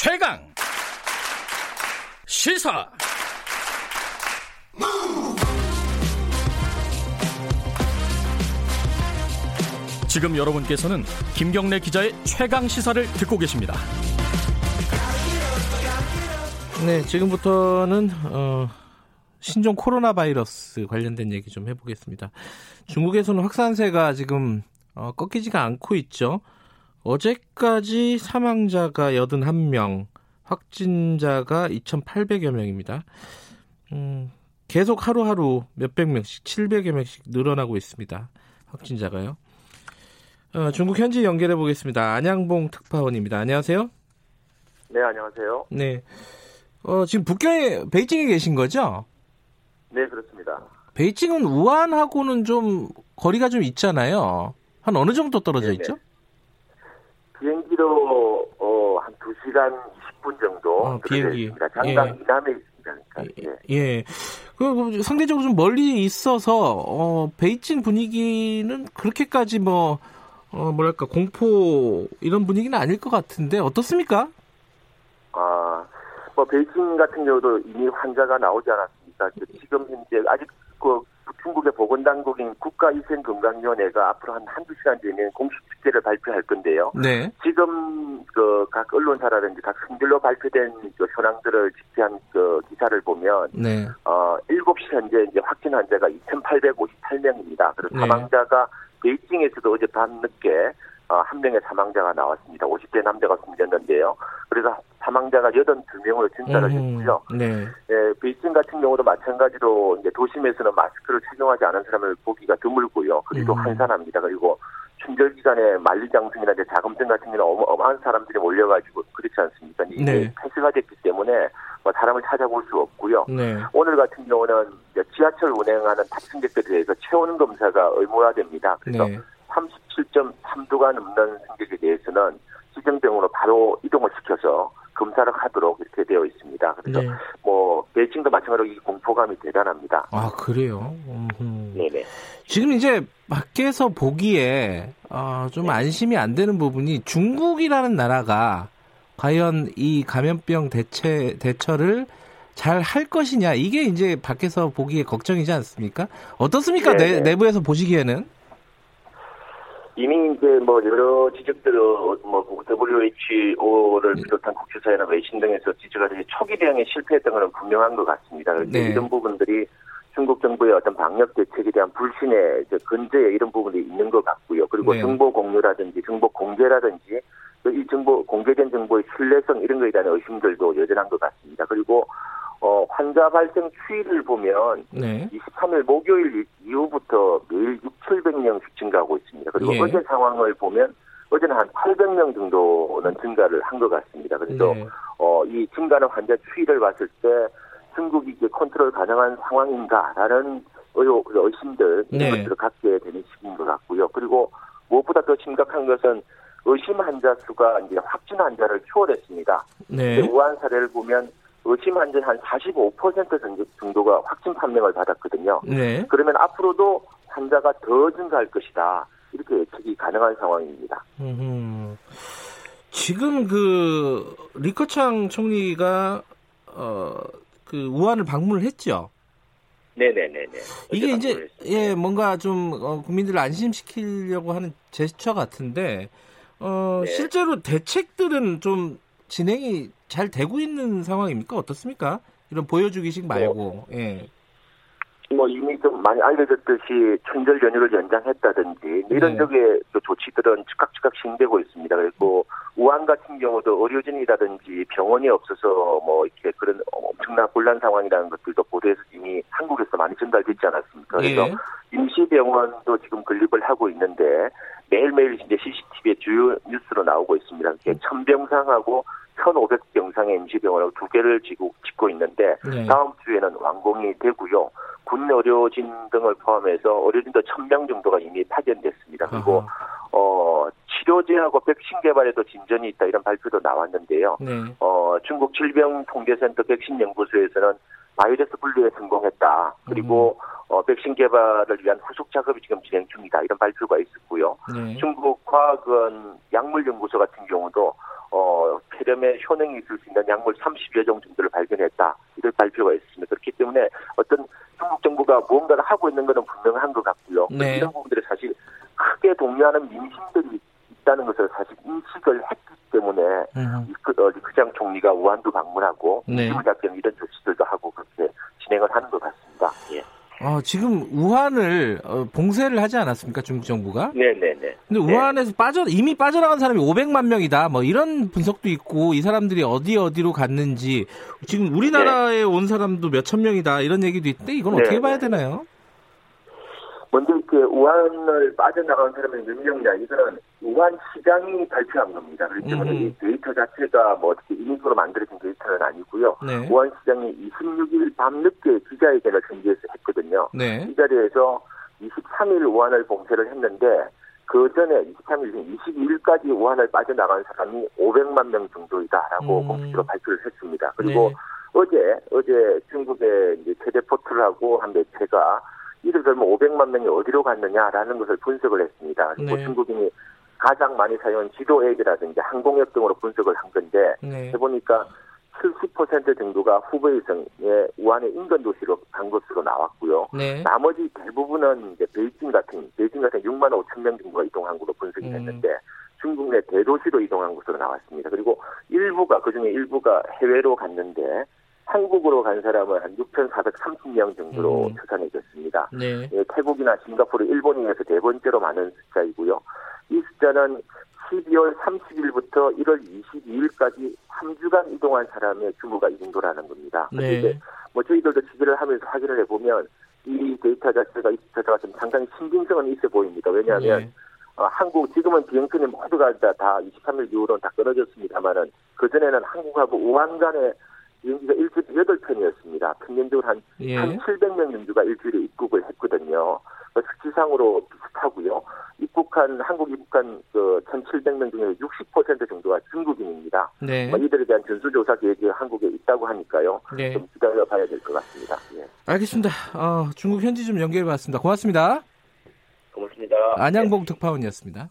최강 시사 지금 여러분께서는 김경래 기자의 최강 시사를 듣고 계십니다. 네, 지금부터는 어, 신종 코로나 바이러스 관련된 얘기 좀 해보겠습니다. 중국에서는 확산세가 지금 어, 꺾이지가 않고 있죠. 어제까지 사망자가 81명, 확진자가 2,800여 명입니다. 음, 계속 하루하루 몇백 명씩, 700여 명씩 늘어나고 있습니다. 확진자가요. 어, 중국 현지 연결해 보겠습니다. 안양봉 특파원입니다. 안녕하세요. 네, 안녕하세요. 네. 어, 지금 북경에, 베이징에 계신 거죠? 네, 그렇습니다. 베이징은 우한하고는 좀 거리가 좀 있잖아요. 한 어느 정도 떨어져 네네. 있죠? 비행기로 어, 한 2시간 20분 정도 어, 비행기. 있습니다. 장강 예. 이남에 있습니다. 그러니까. 예. 예. 그 상대적으로 좀 멀리 있어서 어, 베이징 분위기는 그렇게까지 뭐 어, 뭐랄까 공포 이런 분위기는 아닐 것 같은데 어떻습니까? 아, 뭐 베이징 같은 경우도 이미 환자가 나오지 않았습니까? 그 지금 현재 아직 그 중국의 보건당국인 국가위생건강위원회가 앞으로 한 한두 시간 뒤에는 공식 집계를 발표할 건데요. 네. 지금 그 각 언론사라든지 각 성별로 발표된 그 현황들을 집계한 그 기사를 보면 네. 어, 7시 현재 이제 확진 환자가 2,858명입니다. 그리고 네. 사망자가 베이징에서도 어제 밤 늦게 어, 한 명의 사망자가 나왔습니다. 50대 남자가 숨졌는데요. 그래서 사망자가 82명으로 증가를 음, 했고요. 네. 예, 베이징 같은 경우도 마찬가지로 이제 도심에서는 마스크를 착용하지 않은 사람을 보기가 드물고요. 그리고 음. 한산합니다. 그리고 춘절 기간에 만리장성이나 이제 자금증 같은 경우는 어마, 어마한 사람들이 몰려가지고 그렇지 않습니까? 이게 네. 폐쇄가 됐기 때문에 뭐 사람을 찾아볼 수 없고요. 네. 오늘 같은 경우는 이제 지하철 운행하는 탑승객들에 대해서 체온 검사가 의무화됩니다. 그래서 네. 37.3도가 넘는 승객에 대해서는 지정병으로 바로 이동을 시켜서 검사를 하도록 이렇게 되어 있습니다. 그래서 네. 뭐 베이징도 마찬가지로 이 공포감이 대단합니다. 아, 그래요? 음흠. 네네. 지금 이제 밖에서 보기에 어, 좀 안심이 안 되는 부분이 중국이라는 나라가 과연 이 감염병 대체 대처를 잘 할 것이냐 이게 이제 밖에서 보기에 걱정이지 않습니까? 어떻습니까? 네, 내, 네. 내부에서 보시기에는 이미 이제 뭐 여러 지적들을 뭐 WHO를 네. 비롯한 국제사회나 외신 등에서 해서 초기 대응에 실패했던 것은 분명한 것 같습니다. 그래서 네. 이런 부분들이 중국 정부의 어떤 방역 대책에 대한 불신의 근저에 이런 부분이 있는 것 같고요. 그리고 네. 정보 공유라든지 정보 공개라든지 그이 정보 공개된 정보의 신뢰성 이런 거에 대한 의심들도 여전한 것 같습니다. 그리고 어, 환자 발생 추이를 보면 네. 23일 목요일 이후부터 매일 6, 700명씩 증가하고 있습니다. 그리고 예. 어제 상황을 보면 어제는 한 800명 정도는 증가를 한 것 같습니다. 그래서 네. 어, 이 증가하는 환자 추이를 봤을 때 중국이 이제 컨트롤 가능한 상황인가라는 의혹, 의심들 네. 이런 것들을 갖게 되는 시기인 것 같고요. 그리고 무엇보다 더 심각한 것은 의심 환자 수가 이제 확진 환자를 초월했습니다. 네. 우한 사례를 보면 의심 환자 한 45% 정도- 정도가 확진 판명을 받았거든요. 네. 그러면 앞으로도 환자가 더 증가할 것이다. 이렇게 예측이 가능한 상황입니다. 음흠. 지금 그 리커창 총리가 어 그 우한을 방문을 했죠. 네네네네. 이게 이제 예 뭔가 좀 어, 국민들을 안심시키려고 하는 제스처 같은데 어 네. 실제로 대책들은 좀 진행이 잘 되고 있는 상황입니까 어떻습니까? 이런 보여주기식 말고 예. 뭐 이미 좀 많이 알려졌듯이春절 연휴를 연장했다든지 이런 네. 그 조치들은 즉각 즉각 시행되고 있습니다. 그리고 우한 같은 경우도 의료진이라든지 병원이 없어서 뭐 이렇게 그런 엄청난 곤란 상황이라는 것들도 보도에서 이미 한국에서 많이 전달됐지 않았습니까? 그래서 예. 임시병원도 지금 건립을 하고 있는데 매일매일 이제 CCTV에 주요 뉴스로 나오고 있습니다. 이게 1000병상하고 1,500병상의 임시병원을 두 개를 지고 짓고 있는데 네. 다음 주에는 완공이 되고요. 군 의료진 등을 포함해서 의료진도 1000명 정도가 이미 파견됐습니다. 그리고 아하. 어, 치료제하고 백신 개발에도 진전이 있다 이런 발표도 나왔는데요. 네. 어, 중국 질병통제센터 백신 연구소에서는 바이러스 분류에 성공했다. 그리고 어, 백신 개발을 위한 후속 작업이 지금 진행 중이다. 이런 발표가 있었고요. 네. 중국 과학원 약물연구소 같은 경우도 어, 감염에 효능이 있을 수 있는 약물 30여 종 정도를 발견했다. 이를 발표가 있습니다. 그렇기 때문에 어떤 중국 정부가 무언가를 하고 있는 것은 분명한 것 같고요. 네. 이런 부분들이 사실 크게 동요하는 민심들이 있다는 것을 사실 인식을 했기 때문에 음. 리커, 어, 리커창 총리가 우한도 방문하고 네. 위한 이런 조치들도 하고 그렇게 진행을 하는 것. 어, 지금 우한을 어, 봉쇄를 하지 않았습니까? 중국 정부가? 네네네. 근데 우한에서 빠져 이미 빠져나간 사람이 500만 명이다. 뭐 이런 분석도 있고 이 사람들이 어디 어디로 갔는지 지금 우리나라에 온 사람도 몇 천 명이다 이런 얘기도 있는데 이건 네, 어떻게 봐야 네. 되나요? 먼저 이렇게 우한을 빠져나간 사람이 몇 명이냐 이거는 우한 시장이 발표한 겁니다. 그렇기 때문에 음. 이 데이터 자체가 뭐 어떻게 인위적으로 만들어진 데이터는 아니고요. 네. 우한 시장이 26일 밤늦게 기자회견을 전개해서 했거든요. 네. 이 자리에서 23일 우한을 봉쇄를 했는데 그 전에 23일, 22일까지 우한을 빠져나간 사람이 500만 명 정도이다라고 음. 공식적으로 발표를 했습니다. 그리고 네. 어제 어제 중국의 이제 최대 포털하고 한 매체가 이들 그러면 500만 명이 어디로 갔느냐라는 것을 분석을 했습니다. 그리고 네. 중국인이 가장 많이 사용한 지도 앱이라든지 항공앱 등으로 분석을 한 건데 네. 해보니까 70% 정도가 후베이성의 우한의 인근 도시로 간 것으로 나왔고요. 네. 나머지 대부분은 이제 베이징 같은 베이징 같은 6만 5천 명 정도가 이동한 것으로 분석이 음. 됐는데 중국 내 대도시로 이동한 것으로 나왔습니다. 그리고 일부가 그 중에 일부가 해외로 갔는데 한국으로 간 사람은 한 6,430명 정도로 음. 추산해졌습니다. 네. 예, 태국이나 싱가포르, 일본에 서 네 번째로 많은 숫자이고요. 이 숫자는 12월 30일부터 1월 22일까지 3주간 이동한 사람의 규모가 이 정도라는 겁니다. 네. 이제 뭐 저희들도 취재를 하면서 확인을 해보면 이 데이터 자체가 이 데이터가 좀 상당히 신빙성은 있어 보입니다. 왜냐하면 네. 어, 한국 지금은 비행편이 모두가 다, 다 23일 이후로는 다 끊어졌습니다만은 그 전에는 한국하고 우한 간의 비행기가 일주일에 8편이었습니다. 평균적으로 한 예. 1,700명 정도가 일주일에 입국을 했거든요. 그 수치상으로 비슷하고요. 입국한 한국 입국한 그 1,700명 중에 60% 정도가 중국인입니다. 네. 뭐 이들에 대한 전수조사 계획이 한국에 있다고 하니까요. 네. 좀 기다려 봐야 될 것 같습니다. 예. 알겠습니다. 어, 중국 현지 좀 연결해 봤습니다. 고맙습니다. 고맙습니다. 안양봉 특파원이었습니다.